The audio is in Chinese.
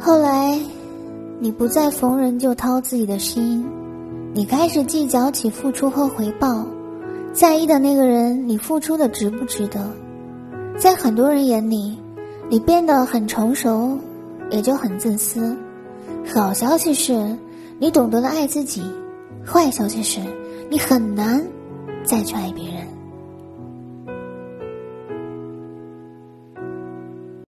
后来你不再逢人就掏自己的心你开始计较起付出和回报在意的那个人你付出的值不值得？在很多人眼里你变得很成熟也就很自私。好消息是你懂得了爱自己坏消息是你很难再去爱别人。